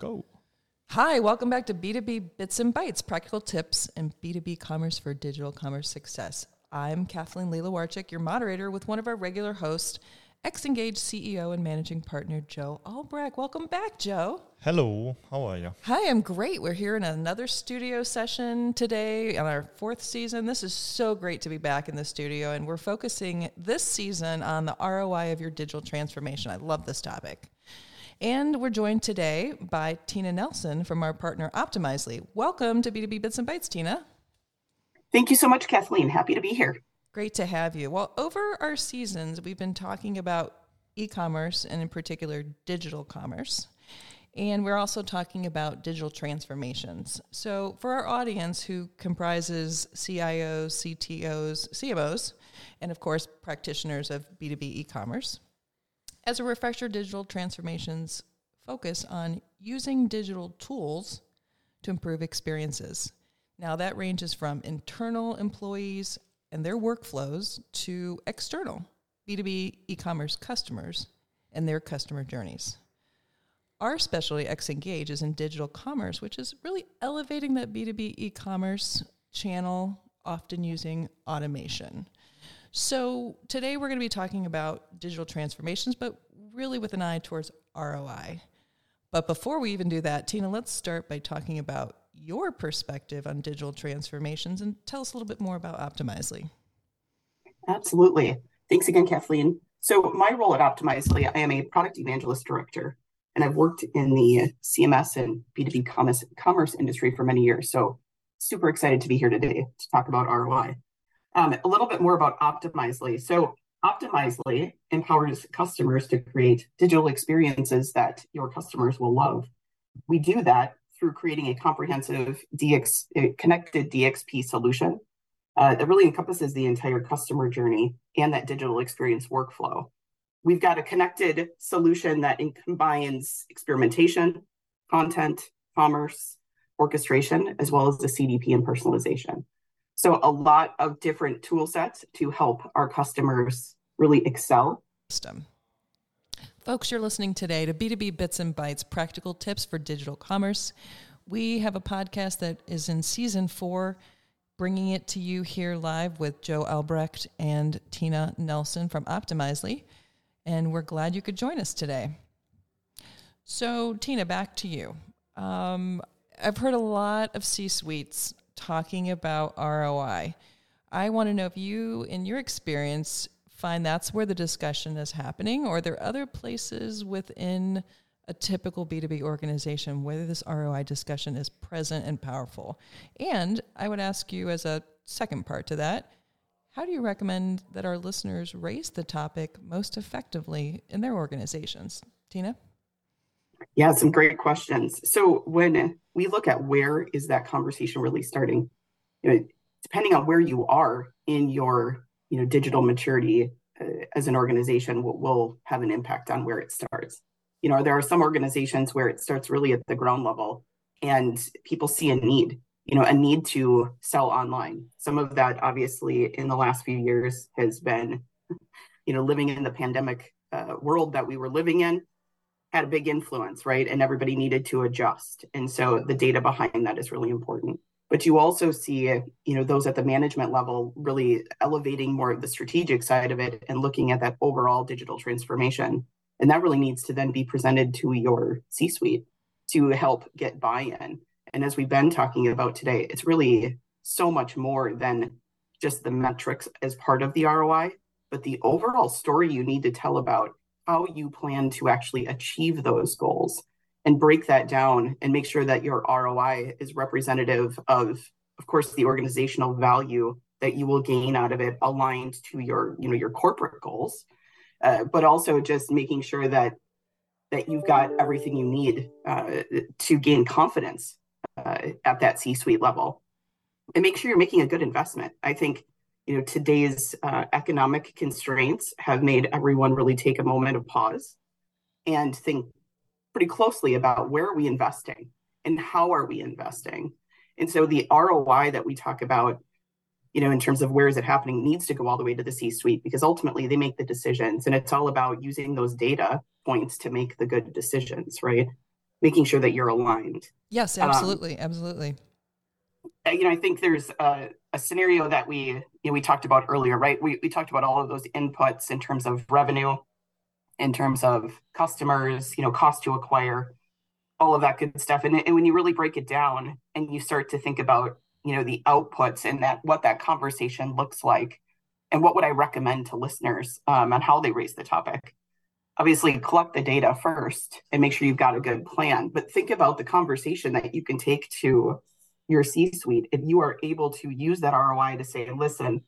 Go. Hi, welcome back to B2B Bits and Bytes, practical tips and B2B commerce for digital commerce success. I'm Kathleen Leila Warchik, your moderator, with one of our regular hosts, Xngage CEO and managing partner Joe Albrecht. Welcome back, Joe. Hello, how are you? Hi, I'm great. We're here in another studio session today on our fourth season. This is so great to be back in the studio, and we're focusing this season on the ROI of your digital transformation. I love this topic. And we're joined today by Tina Nelson from our partner Optimizely. Welcome to B2B Bits and Bytes, Tina. Thank you so much, Kathleen. Happy to be here. Great to have you. Well, over our seasons, we've been talking about e commerce and, in particular, digital commerce. And we're also talking about digital transformations. So, for our audience who comprises CIOs, CTOs, CMOs, and of course, practitioners of B2B e commerce, as a refresher, digital transformations focus on using digital tools to improve experiences. Now, that ranges from internal employees and their workflows to external B2B e commerce customers and their customer journeys. Our specialty, Xngage, is in digital commerce, which is really elevating that B2B e commerce channel, often using automation. So today we're going to be talking about digital transformations, but really with an eye towards ROI. But before we even do that, Tina, let's start by talking about your perspective on digital transformations and tell us a little bit more about Optimizely. Absolutely. Thanks again, Kathleen. So, my role at Optimizely, I am a product evangelist director, and I've worked in the CMS and B2B commerce, industry for many years. So, super excited to be here today to talk about ROI. Um, a little bit more about Optimizely. So, Optimizely empowers customers to create digital experiences that your customers will love. We do that through creating a comprehensive DX connected DXP solution uh, that really encompasses the entire customer journey and that digital experience workflow. We've got a connected solution that combines experimentation, content, commerce, orchestration, as well as the CDP and personalization. So a lot of different tool sets to help our customers really excel. System. Folks, you're listening today to B2B Bits and Bytes Practical Tips for Digital Commerce. We have a podcast that is in season four, bringing it to you here live with Joe Albrecht and Tina Nelson from Optimizely. And we're glad you could join us today. So, Tina, back to you. Um, I've heard a lot of C suites talking about ROI. I want to know if you, in your experience, find that's where the discussion is happening, or are there other places within a typical B2B organization where this ROI discussion is present and powerful? And I would ask you, as a second part to that, how do you recommend that our listeners raise the topic most effectively in their organizations? Tina? Yeah, some great questions. So when we look at where is that conversation really starting, you know, depending on where you are in your you know digital maturity uh, as an organization, will, will have an impact on where it starts. You know, there are some organizations where it starts really at the ground level, and people see a need. You know, a need to sell online. Some of that, obviously, in the last few years, has been, you know, living in the pandemic uh, world that we were living in had a big influence, right? And everybody needed to adjust. And so the data behind that is really important. But you also see, you know, those at the management level really elevating more of the strategic side of it and looking at that overall digital transformation. And that really needs to then be presented to your C suite to help get buy in. And as we've been talking about today, it's really so much more than just the metrics as part of the ROI, but the overall story you need to tell about how you plan to actually achieve those goals and break that down and make sure that your ROI is representative of, of course, the organizational value that you will gain out of it aligned to your, you know, your corporate goals, uh, but also just making sure that that you've got everything you need uh, to gain confidence uh, at that C-suite level, and make sure you're making a good investment. I think you know today's uh, economic constraints have made everyone really take a moment of pause and think pretty closely about where are we investing and how are we investing and so the roi that we talk about you know in terms of where is it happening needs to go all the way to the c suite because ultimately they make the decisions and it's all about using those data points to make the good decisions right making sure that you're aligned. Yes, absolutely, um, absolutely. You know, I think there's a, a scenario that we you know, we talked about earlier, right? We we talked about all of those inputs in terms of revenue, in terms of customers, you know, cost to acquire, all of that good stuff. And, and when you really break it down and you start to think about, you know, the outputs and that what that conversation looks like, and what would I recommend to listeners um, on how they raise the topic? Obviously, collect the data first and make sure you've got a good plan. But think about the conversation that you can take to your C suite if you are able to use that ROI to say, listen,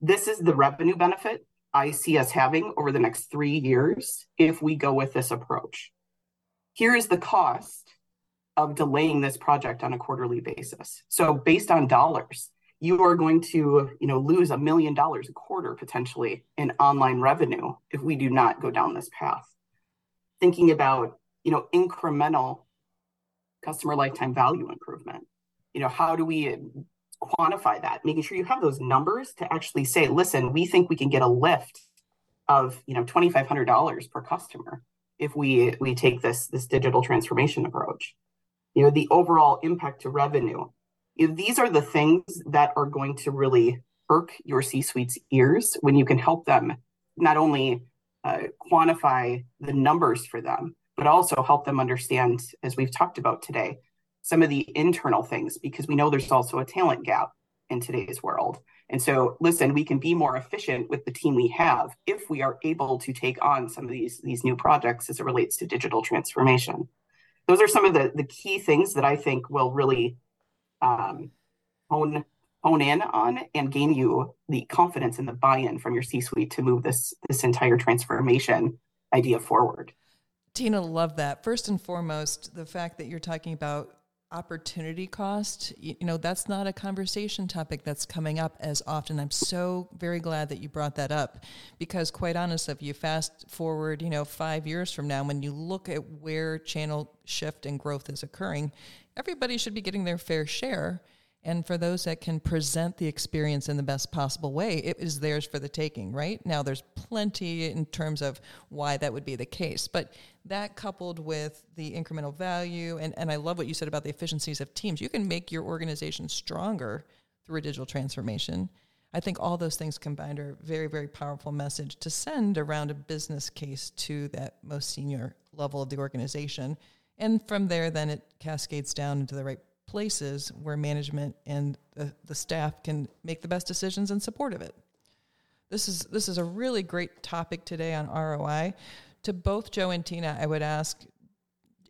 this is the revenue benefit I see us having over the next three years if we go with this approach. Here is the cost of delaying this project on a quarterly basis. So, based on dollars, you are going to you know lose a million dollars a quarter potentially in online revenue if we do not go down this path thinking about you know incremental customer lifetime value improvement you know how do we quantify that? Making sure you have those numbers to actually say listen we think we can get a lift of you know $2500 per customer if we we take this this digital transformation approach. You know the overall impact to revenue. These are the things that are going to really perk your C suite's ears when you can help them not only uh, quantify the numbers for them, but also help them understand, as we've talked about today, some of the internal things, because we know there's also a talent gap in today's world. And so, listen, we can be more efficient with the team we have if we are able to take on some of these, these new projects as it relates to digital transformation. Those are some of the, the key things that I think will really um, hone hone in on and gain you the confidence and the buy-in from your C-suite to move this this entire transformation idea forward. Tina, love that. First and foremost, the fact that you're talking about opportunity cost, you, you know, that's not a conversation topic that's coming up as often. I'm so very glad that you brought that up because quite honestly, if you fast forward, you know, 5 years from now when you look at where channel shift and growth is occurring, everybody should be getting their fair share. And for those that can present the experience in the best possible way, it is theirs for the taking, right? Now, there's plenty in terms of why that would be the case. But that coupled with the incremental value, and, and I love what you said about the efficiencies of teams, you can make your organization stronger through a digital transformation. I think all those things combined are a very, very powerful message to send around a business case to that most senior level of the organization and from there, then it cascades down into the right places where management and the, the staff can make the best decisions in support of it. This is this is a really great topic today on ROI. To both Joe and Tina, I would ask,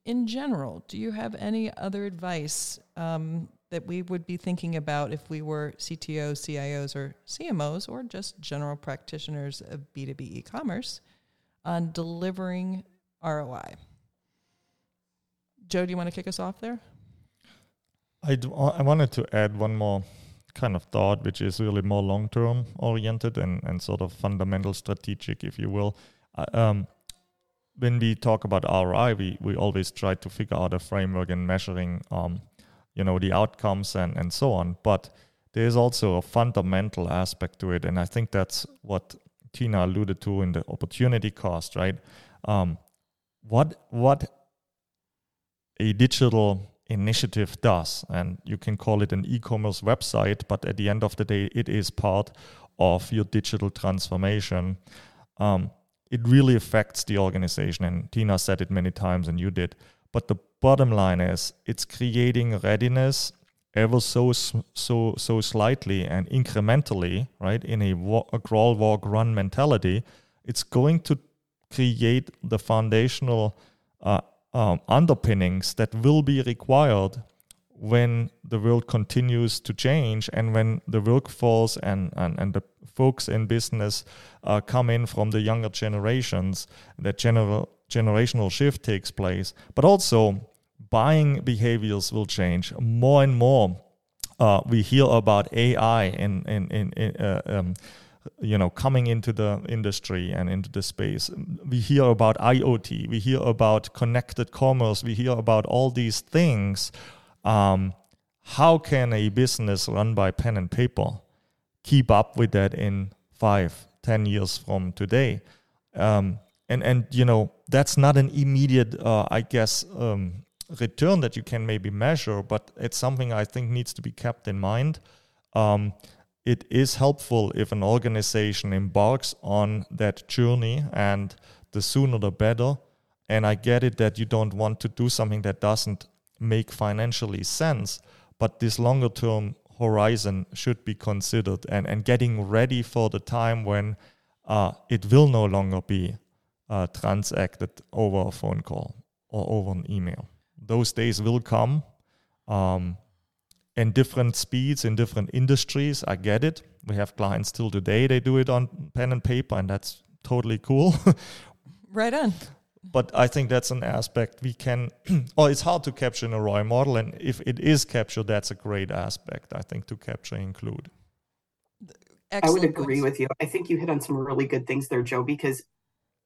in general, do you have any other advice um, that we would be thinking about if we were CTOs, CIOs, or CMOs, or just general practitioners of B2B e commerce on delivering ROI? Joe, do you want to kick us off there? I, I wanted to add one more kind of thought, which is really more long term oriented and, and sort of fundamental strategic, if you will. Uh, um, when we talk about ROI, we, we always try to figure out a framework in measuring, um, you know, the outcomes and, and so on. But there is also a fundamental aspect to it, and I think that's what Tina alluded to in the opportunity cost, right? Um, what what a digital initiative does. And you can call it an e commerce website, but at the end of the day, it is part of your digital transformation. Um, it really affects the organization. And Tina said it many times, and you did. But the bottom line is it's creating readiness ever so so so slightly and incrementally right in a, walk, a crawl walk run mentality it's going to create the foundational uh, um, underpinnings that will be required when the world continues to change and when the workforce and, and, and the folks in business uh, come in from the younger generations, that general, generational shift takes place. But also, buying behaviors will change more and more. Uh, we hear about AI in, in, in, in uh, um, you know coming into the industry and into the space. We hear about iot we hear about connected commerce we hear about all these things. Um, how can a business run by pen and paper keep up with that in five ten years from today? Um, and and you know that's not an immediate, uh, I guess, um, return that you can maybe measure, but it's something I think needs to be kept in mind. Um, it is helpful if an organization embarks on that journey, and the sooner the better. And I get it that you don't want to do something that doesn't make financially sense, but this longer term horizon should be considered and, and getting ready for the time when uh, it will no longer be uh, transacted over a phone call or over an email. Those days will come. Um, and different speeds in different industries. I get it. We have clients still today, they do it on pen and paper, and that's totally cool. right on. But I think that's an aspect we can, or it's hard to capture in a ROI model. And if it is captured, that's a great aspect, I think, to capture include. Excellent I would agree points. with you. I think you hit on some really good things there, Joe, because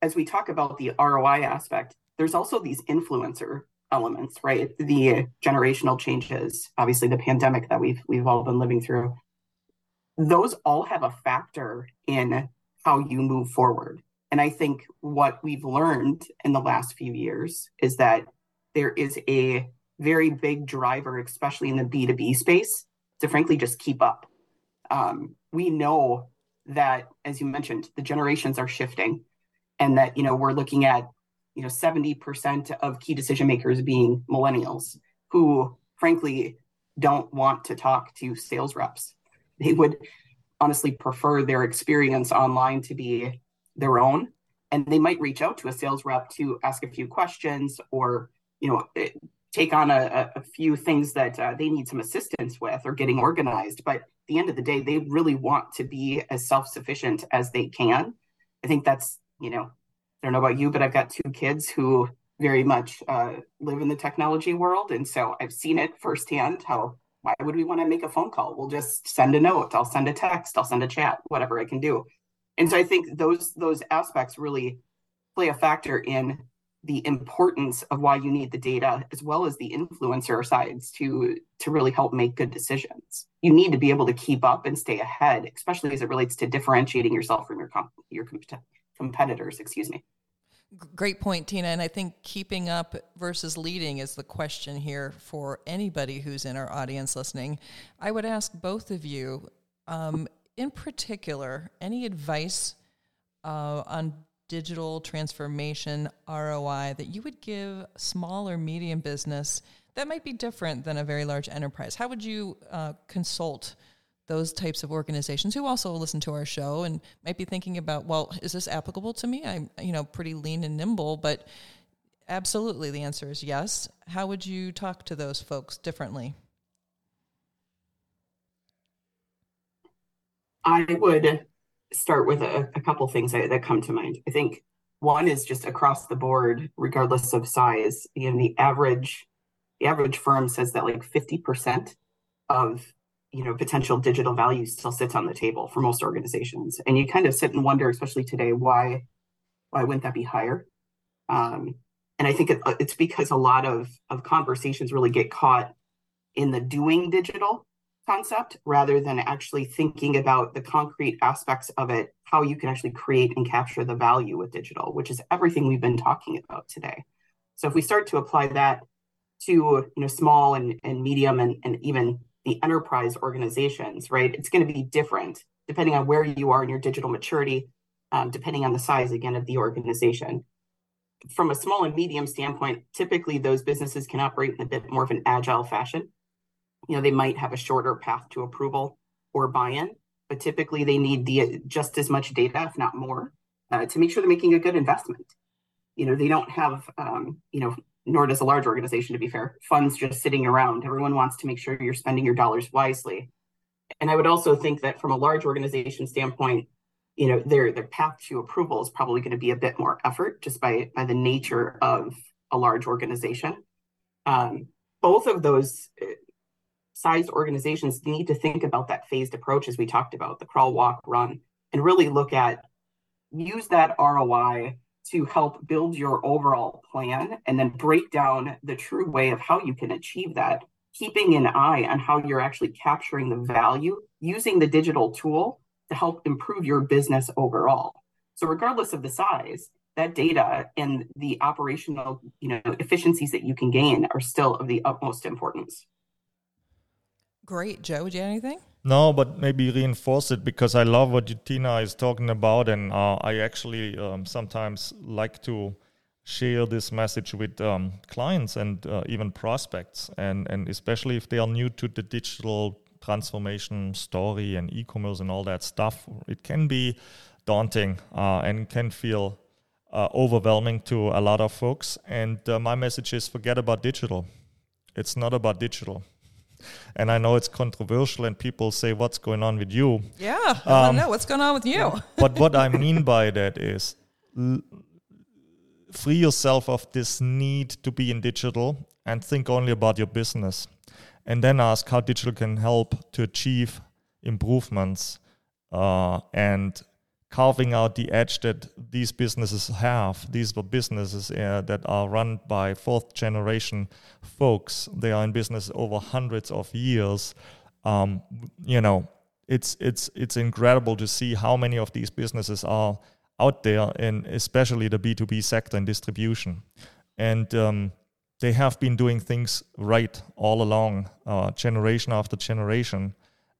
as we talk about the ROI aspect, there's also these influencer elements, right? The generational changes, obviously the pandemic that we've we've all been living through. Those all have a factor in how you move forward. And I think what we've learned in the last few years is that there is a very big driver, especially in the B2B space, to frankly just keep up. Um, we know that, as you mentioned, the generations are shifting and that, you know, we're looking at you know 70% of key decision makers being millennials who frankly don't want to talk to sales reps. They would honestly prefer their experience online to be their own and they might reach out to a sales rep to ask a few questions or you know eh, take on a, a few things that uh, they need some assistance with or getting organized. But at the end of the day they really want to be as self-sufficient as they can. I think that's you know don't know about you, but I've got two kids who very much uh, live in the technology world. And so I've seen it firsthand how why would we want to make a phone call? We'll just send a note, I'll send a text, I'll send a chat, whatever I can do. And so I think those those aspects really play a factor in the importance of why you need the data as well as the influencer sides to to really help make good decisions. You need to be able to keep up and stay ahead, especially as it relates to differentiating yourself from your comp- your competitors, excuse me. Great point, Tina. And I think keeping up versus leading is the question here for anybody who's in our audience listening. I would ask both of you, um, in particular, any advice uh, on digital transformation ROI that you would give small or medium business that might be different than a very large enterprise? How would you uh, consult? Those types of organizations who also listen to our show and might be thinking about, well, is this applicable to me? I'm, you know, pretty lean and nimble, but absolutely the answer is yes. How would you talk to those folks differently? I would start with a, a couple things that, that come to mind. I think one is just across the board, regardless of size. You know, the average the average firm says that like 50% of you know potential digital value still sits on the table for most organizations. And you kind of sit and wonder especially today why why wouldn't that be higher? Um, and i think it, it's because a lot of of conversations really get caught in the doing digital concept rather than actually thinking about the concrete aspects of it how you can actually create and capture the value with digital which is everything we've been talking about today. So if we start to apply that to you know small and, and medium and, and even the enterprise organizations, right? It's going to be different depending on where you are in your digital maturity, um, depending on the size, again, of the organization. From a small and medium standpoint, typically those businesses can operate in a bit more of an agile fashion. You know, they might have a shorter path to approval or buy-in, but typically they need the just as much data, if not more, uh, to make sure they're making a good investment. You know, they don't have, um, you know, nor does a large organization, to be fair, funds just sitting around. Everyone wants to make sure you're spending your dollars wisely. And I would also think that from a large organization standpoint, you know, their their path to approval is probably going to be a bit more effort just by by the nature of a large organization. Um, both of those uh, sized organizations need to think about that phased approach as we talked about the crawl, walk, run, and really look at use that ROI to help build your overall plan and then break down the true way of how you can achieve that, keeping an eye on how you're actually capturing the value using the digital tool to help improve your business overall. So, regardless of the size, that data and the operational, you know, efficiencies that you can gain are still of the utmost importance. Great, Joe. Would you have anything? No, but maybe reinforce it because I love what Tina is talking about, and uh, I actually um, sometimes like to share this message with um, clients and uh, even prospects, and and especially if they are new to the digital transformation story and e-commerce and all that stuff, it can be daunting uh, and can feel uh, overwhelming to a lot of folks. And uh, my message is forget about digital. It's not about digital. And I know it's controversial, and people say, "What's going on with you?" Yeah, I um, want to know what's going on with you. but what I mean by that is l- free yourself of this need to be in digital and think only about your business, and then ask how digital can help to achieve improvements uh, and carving out the edge that these businesses have. These were businesses uh, that are run by fourth generation folks. They are in business over hundreds of years. Um, you know, it's it's it's incredible to see how many of these businesses are out there, and especially the B two B sector and distribution, and um, they have been doing things right all along, uh, generation after generation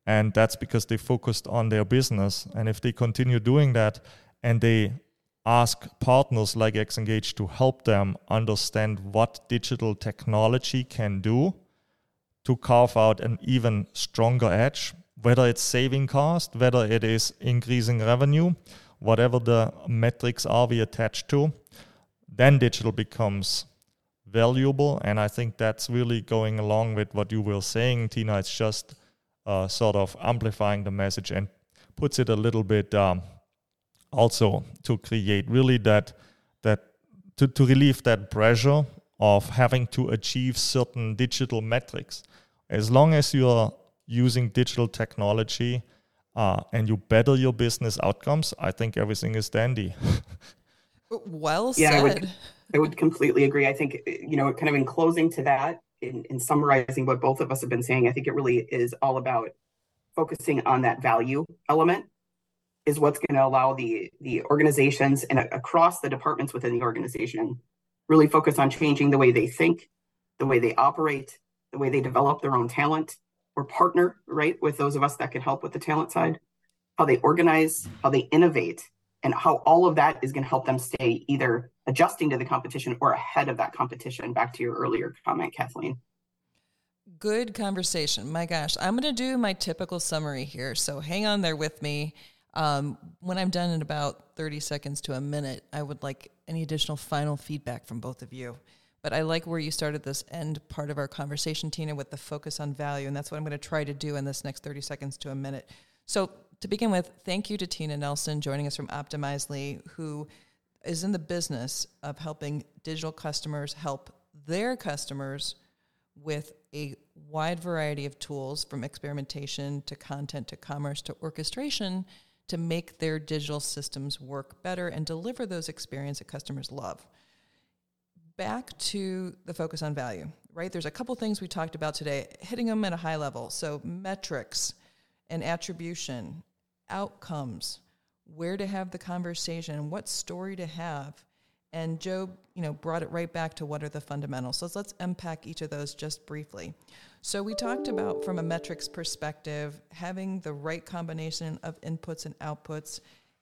and that's because they focused on their business. And if they continue doing that and they ask partners like Xngage to help them understand what digital technology can do to carve out an even stronger edge whether it's saving cost whether it is increasing revenue whatever the metrics are we attach to then digital becomes valuable. And i think that's really going along with what you were saying tina. It's just uh, sort of amplifying the message and puts it a little bit um, also to create really that that to, to relieve that pressure of having to achieve certain digital metrics. As long as you are using digital technology uh, and you better your business outcomes i think everything is dandy. Well yeah, said I would, I would completely agree. I think you know kind of in closing to that in, in summarizing what both of us have been saying, I think it really is all about focusing on that value element is what's going to allow the the organizations and across the departments within the organization really focus on changing the way they think, the way they operate, the way they develop their own talent or partner right with those of us that can help with the talent side, how they organize, how they innovate, and how all of that is going to help them stay either adjusting to the competition or ahead of that competition. Back to your earlier comment, Kathleen. Good conversation. My gosh, I'm going to do my typical summary here. So hang on there with me. Um, when I'm done in about 30 seconds to a minute, I would like any additional final feedback from both of you. But I like where you started this end part of our conversation, Tina, with the focus on value. And that's what I'm going to try to do in this next 30 seconds to a minute. So, to begin with, thank you to Tina Nelson joining us from Optimizely, who is in the business of helping digital customers help their customers with a wide variety of tools from experimentation to content to commerce to orchestration to make their digital systems work better and deliver those experiences that customers love. Back to the focus on value, right? There's a couple things we talked about today, hitting them at a high level. So, metrics and attribution, outcomes, where to have the conversation, what story to have. And Joe, you know, brought it right back to what are the fundamentals. So let's unpack each of those just briefly. So we talked about from a metrics perspective, having the right combination of inputs and outputs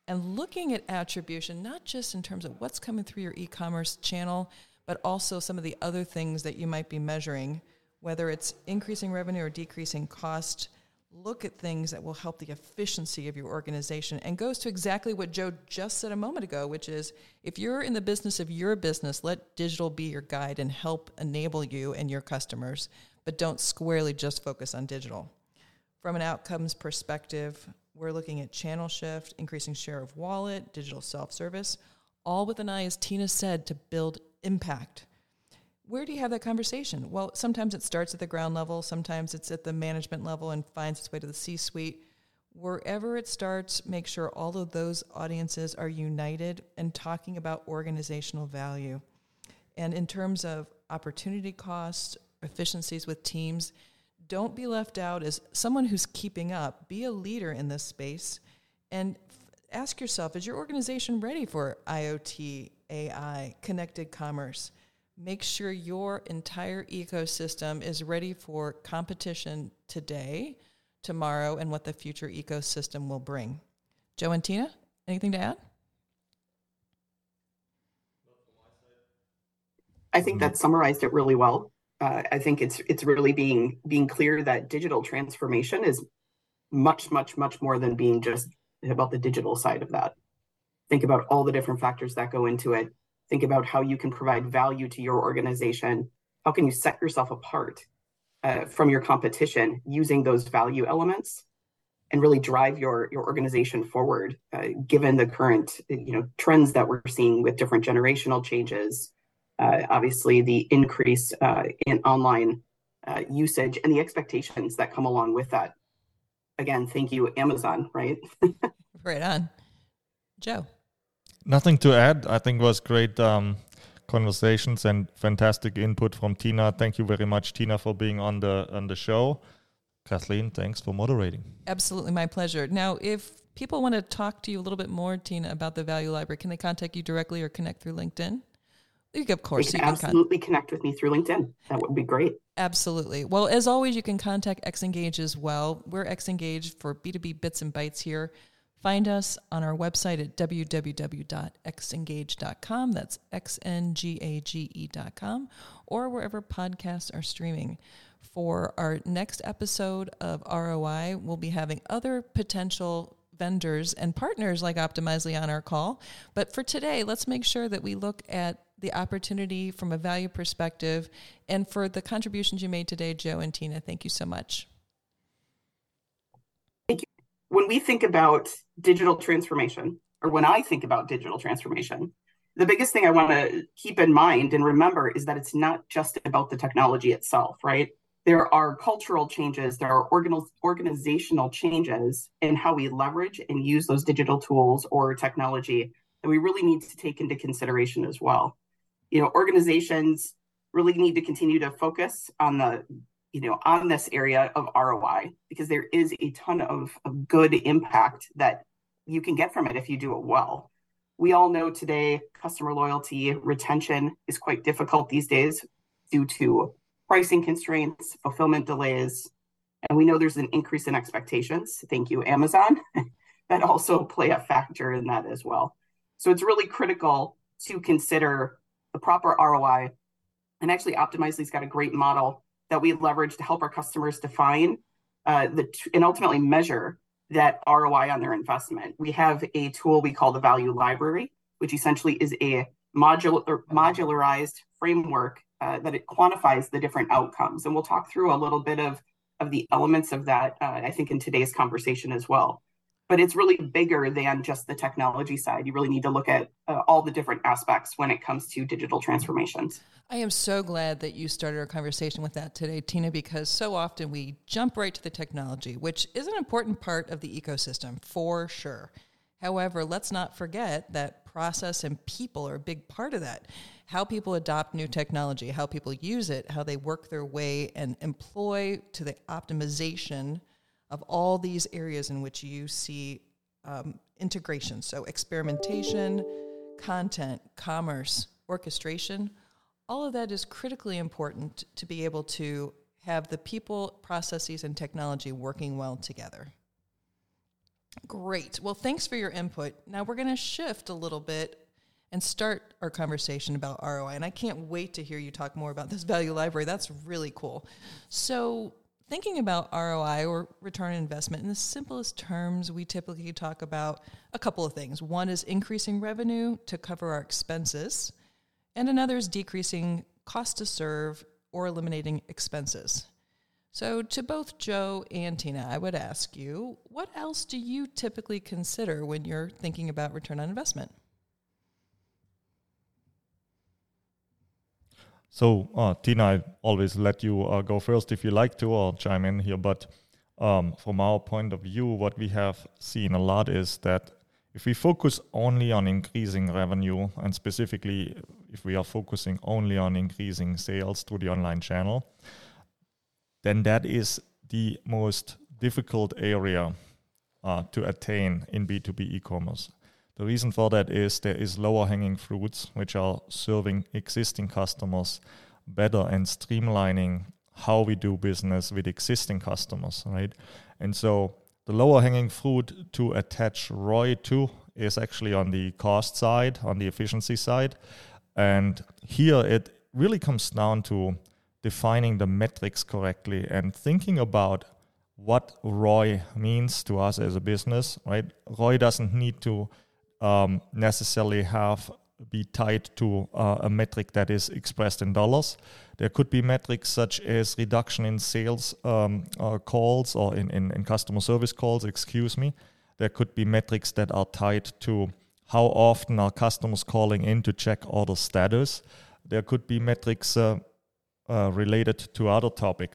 and looking at attribution, not just in terms of what's coming through your e-commerce channel, but also some of the other things that you might be measuring, whether it's increasing revenue or decreasing cost, look at things that will help the efficiency of your organization and goes to exactly what Joe just said a moment ago, which is if you're in the business of your business, let digital be your guide and help enable you and your customers, but don't squarely just focus on digital. From an outcomes perspective, we're looking at channel shift, increasing share of wallet, digital self service, all with an eye, as Tina said, to build impact where do you have that conversation? Well, sometimes it starts at the ground level, sometimes it's at the management level and finds its way to the C suite. Wherever it starts, make sure all of those audiences are united and talking about organizational value. And in terms of opportunity cost, efficiencies with teams, don't be left out as someone who's keeping up. Be a leader in this space and ask yourself is your organization ready for IoT AI, connected commerce. Make sure your entire ecosystem is ready for competition today, tomorrow, and what the future ecosystem will bring. Joe and Tina, anything to add? I think that summarized it really well. Uh, I think it's it's really being being clear that digital transformation is much much much more than being just about the digital side of that. Think about all the different factors that go into it. Think about how you can provide value to your organization. How can you set yourself apart uh, from your competition using those value elements and really drive your your organization forward, uh, given the current you know trends that we're seeing with different generational changes uh, obviously the increase uh, in online uh, usage and the expectations that come along with that. Again, thank you, Amazon, right? right on. Joe. Nothing to add. I think was great um, conversations and fantastic input from Tina. Thank you very much, Tina, for being on the on the show. Kathleen, thanks for moderating. Absolutely, my pleasure. Now, if people want to talk to you a little bit more, Tina, about the Value Library, can they contact you directly or connect through LinkedIn? Of course, you can, you can absolutely con- connect with me through LinkedIn. That would be great. Absolutely. Well, as always, you can contact Xngage as well. We're Xngage for B2B bits and bytes here. Find us on our website at www.xngage.com. That's X-N-G-A-G-E.com or wherever podcasts are streaming. For our next episode of ROI, we'll be having other potential vendors and partners like Optimizely on our call. But for today, let's make sure that we look at the opportunity from a value perspective and for the contributions you made today, Joe and Tina. Thank you so much. When we think about digital transformation, or when I think about digital transformation, the biggest thing I want to keep in mind and remember is that it's not just about the technology itself, right? There are cultural changes, there are organizational changes in how we leverage and use those digital tools or technology that we really need to take into consideration as well you know organizations really need to continue to focus on the you know on this area of ROI because there is a ton of, of good impact that you can get from it if you do it well. We all know today customer loyalty retention is quite difficult these days due to pricing constraints, fulfillment delays, and we know there's an increase in expectations. Thank you, Amazon. that also play a factor in that as well. So it's really critical to consider the proper ROI. And actually, Optimizely's got a great model that we leverage to help our customers define uh, the and ultimately measure that ROI on their investment. We have a tool we call the Value Library, which essentially is a modular modularized framework uh, that it quantifies the different outcomes. And we'll talk through a little bit of of the elements of that, uh, I think, in today's conversation as well but it's really bigger than just the technology side. You really need to look at uh, all the different aspects when it comes to digital transformations. I am so glad that you started our conversation with that today, Tina, because so often we jump right to the technology, which is an important part of the ecosystem for sure. However, let's not forget that process and people are a big part of that. How people adopt new technology, how people use it, how they work their way and employ to the optimization of all these areas in which you see um, integration. So, experimentation, content, commerce, orchestration, all of that is critically important to be able to have the people, processes, and technology working well together. Great. Well, thanks for your input. Now we're going to shift a little bit and start our conversation about ROI. And I can't wait to hear you talk more about this value library. That's really cool. So, thinking about ROI or return on investment in the simplest terms, we typically talk about a couple of things. One is increasing revenue to cover our expenses, and another is decreasing cost to serve or eliminating expenses. So, to both Joe and Tina, I would ask you, what else do you typically consider when you're thinking about return on investment? So, uh, Tina, I always let you uh, go first if you like to, or chime in here. But um, from our point of view, what we have seen a lot is that if we focus only on increasing revenue, and specifically if we are focusing only on increasing sales through the online channel, then that is the most difficult area uh, to attain in B2B e commerce. The reason for that is there is lower hanging fruits, which are serving existing customers better and streamlining how we do business with existing customers, right? And so the lower hanging fruit to attach ROI to is actually on the cost side, on the efficiency side. And here it really comes down to defining the metrics correctly and thinking about what ROI means to us as a business, right? ROI doesn't need to um, necessarily have be tied to uh, a metric that is expressed in dollars. There could be metrics such as reduction in sales um, uh, calls or in, in, in, customer service calls, excuse me. There could be metrics that are tied to how often are customers calling in to check order status. There could be metrics uh, uh related to other topics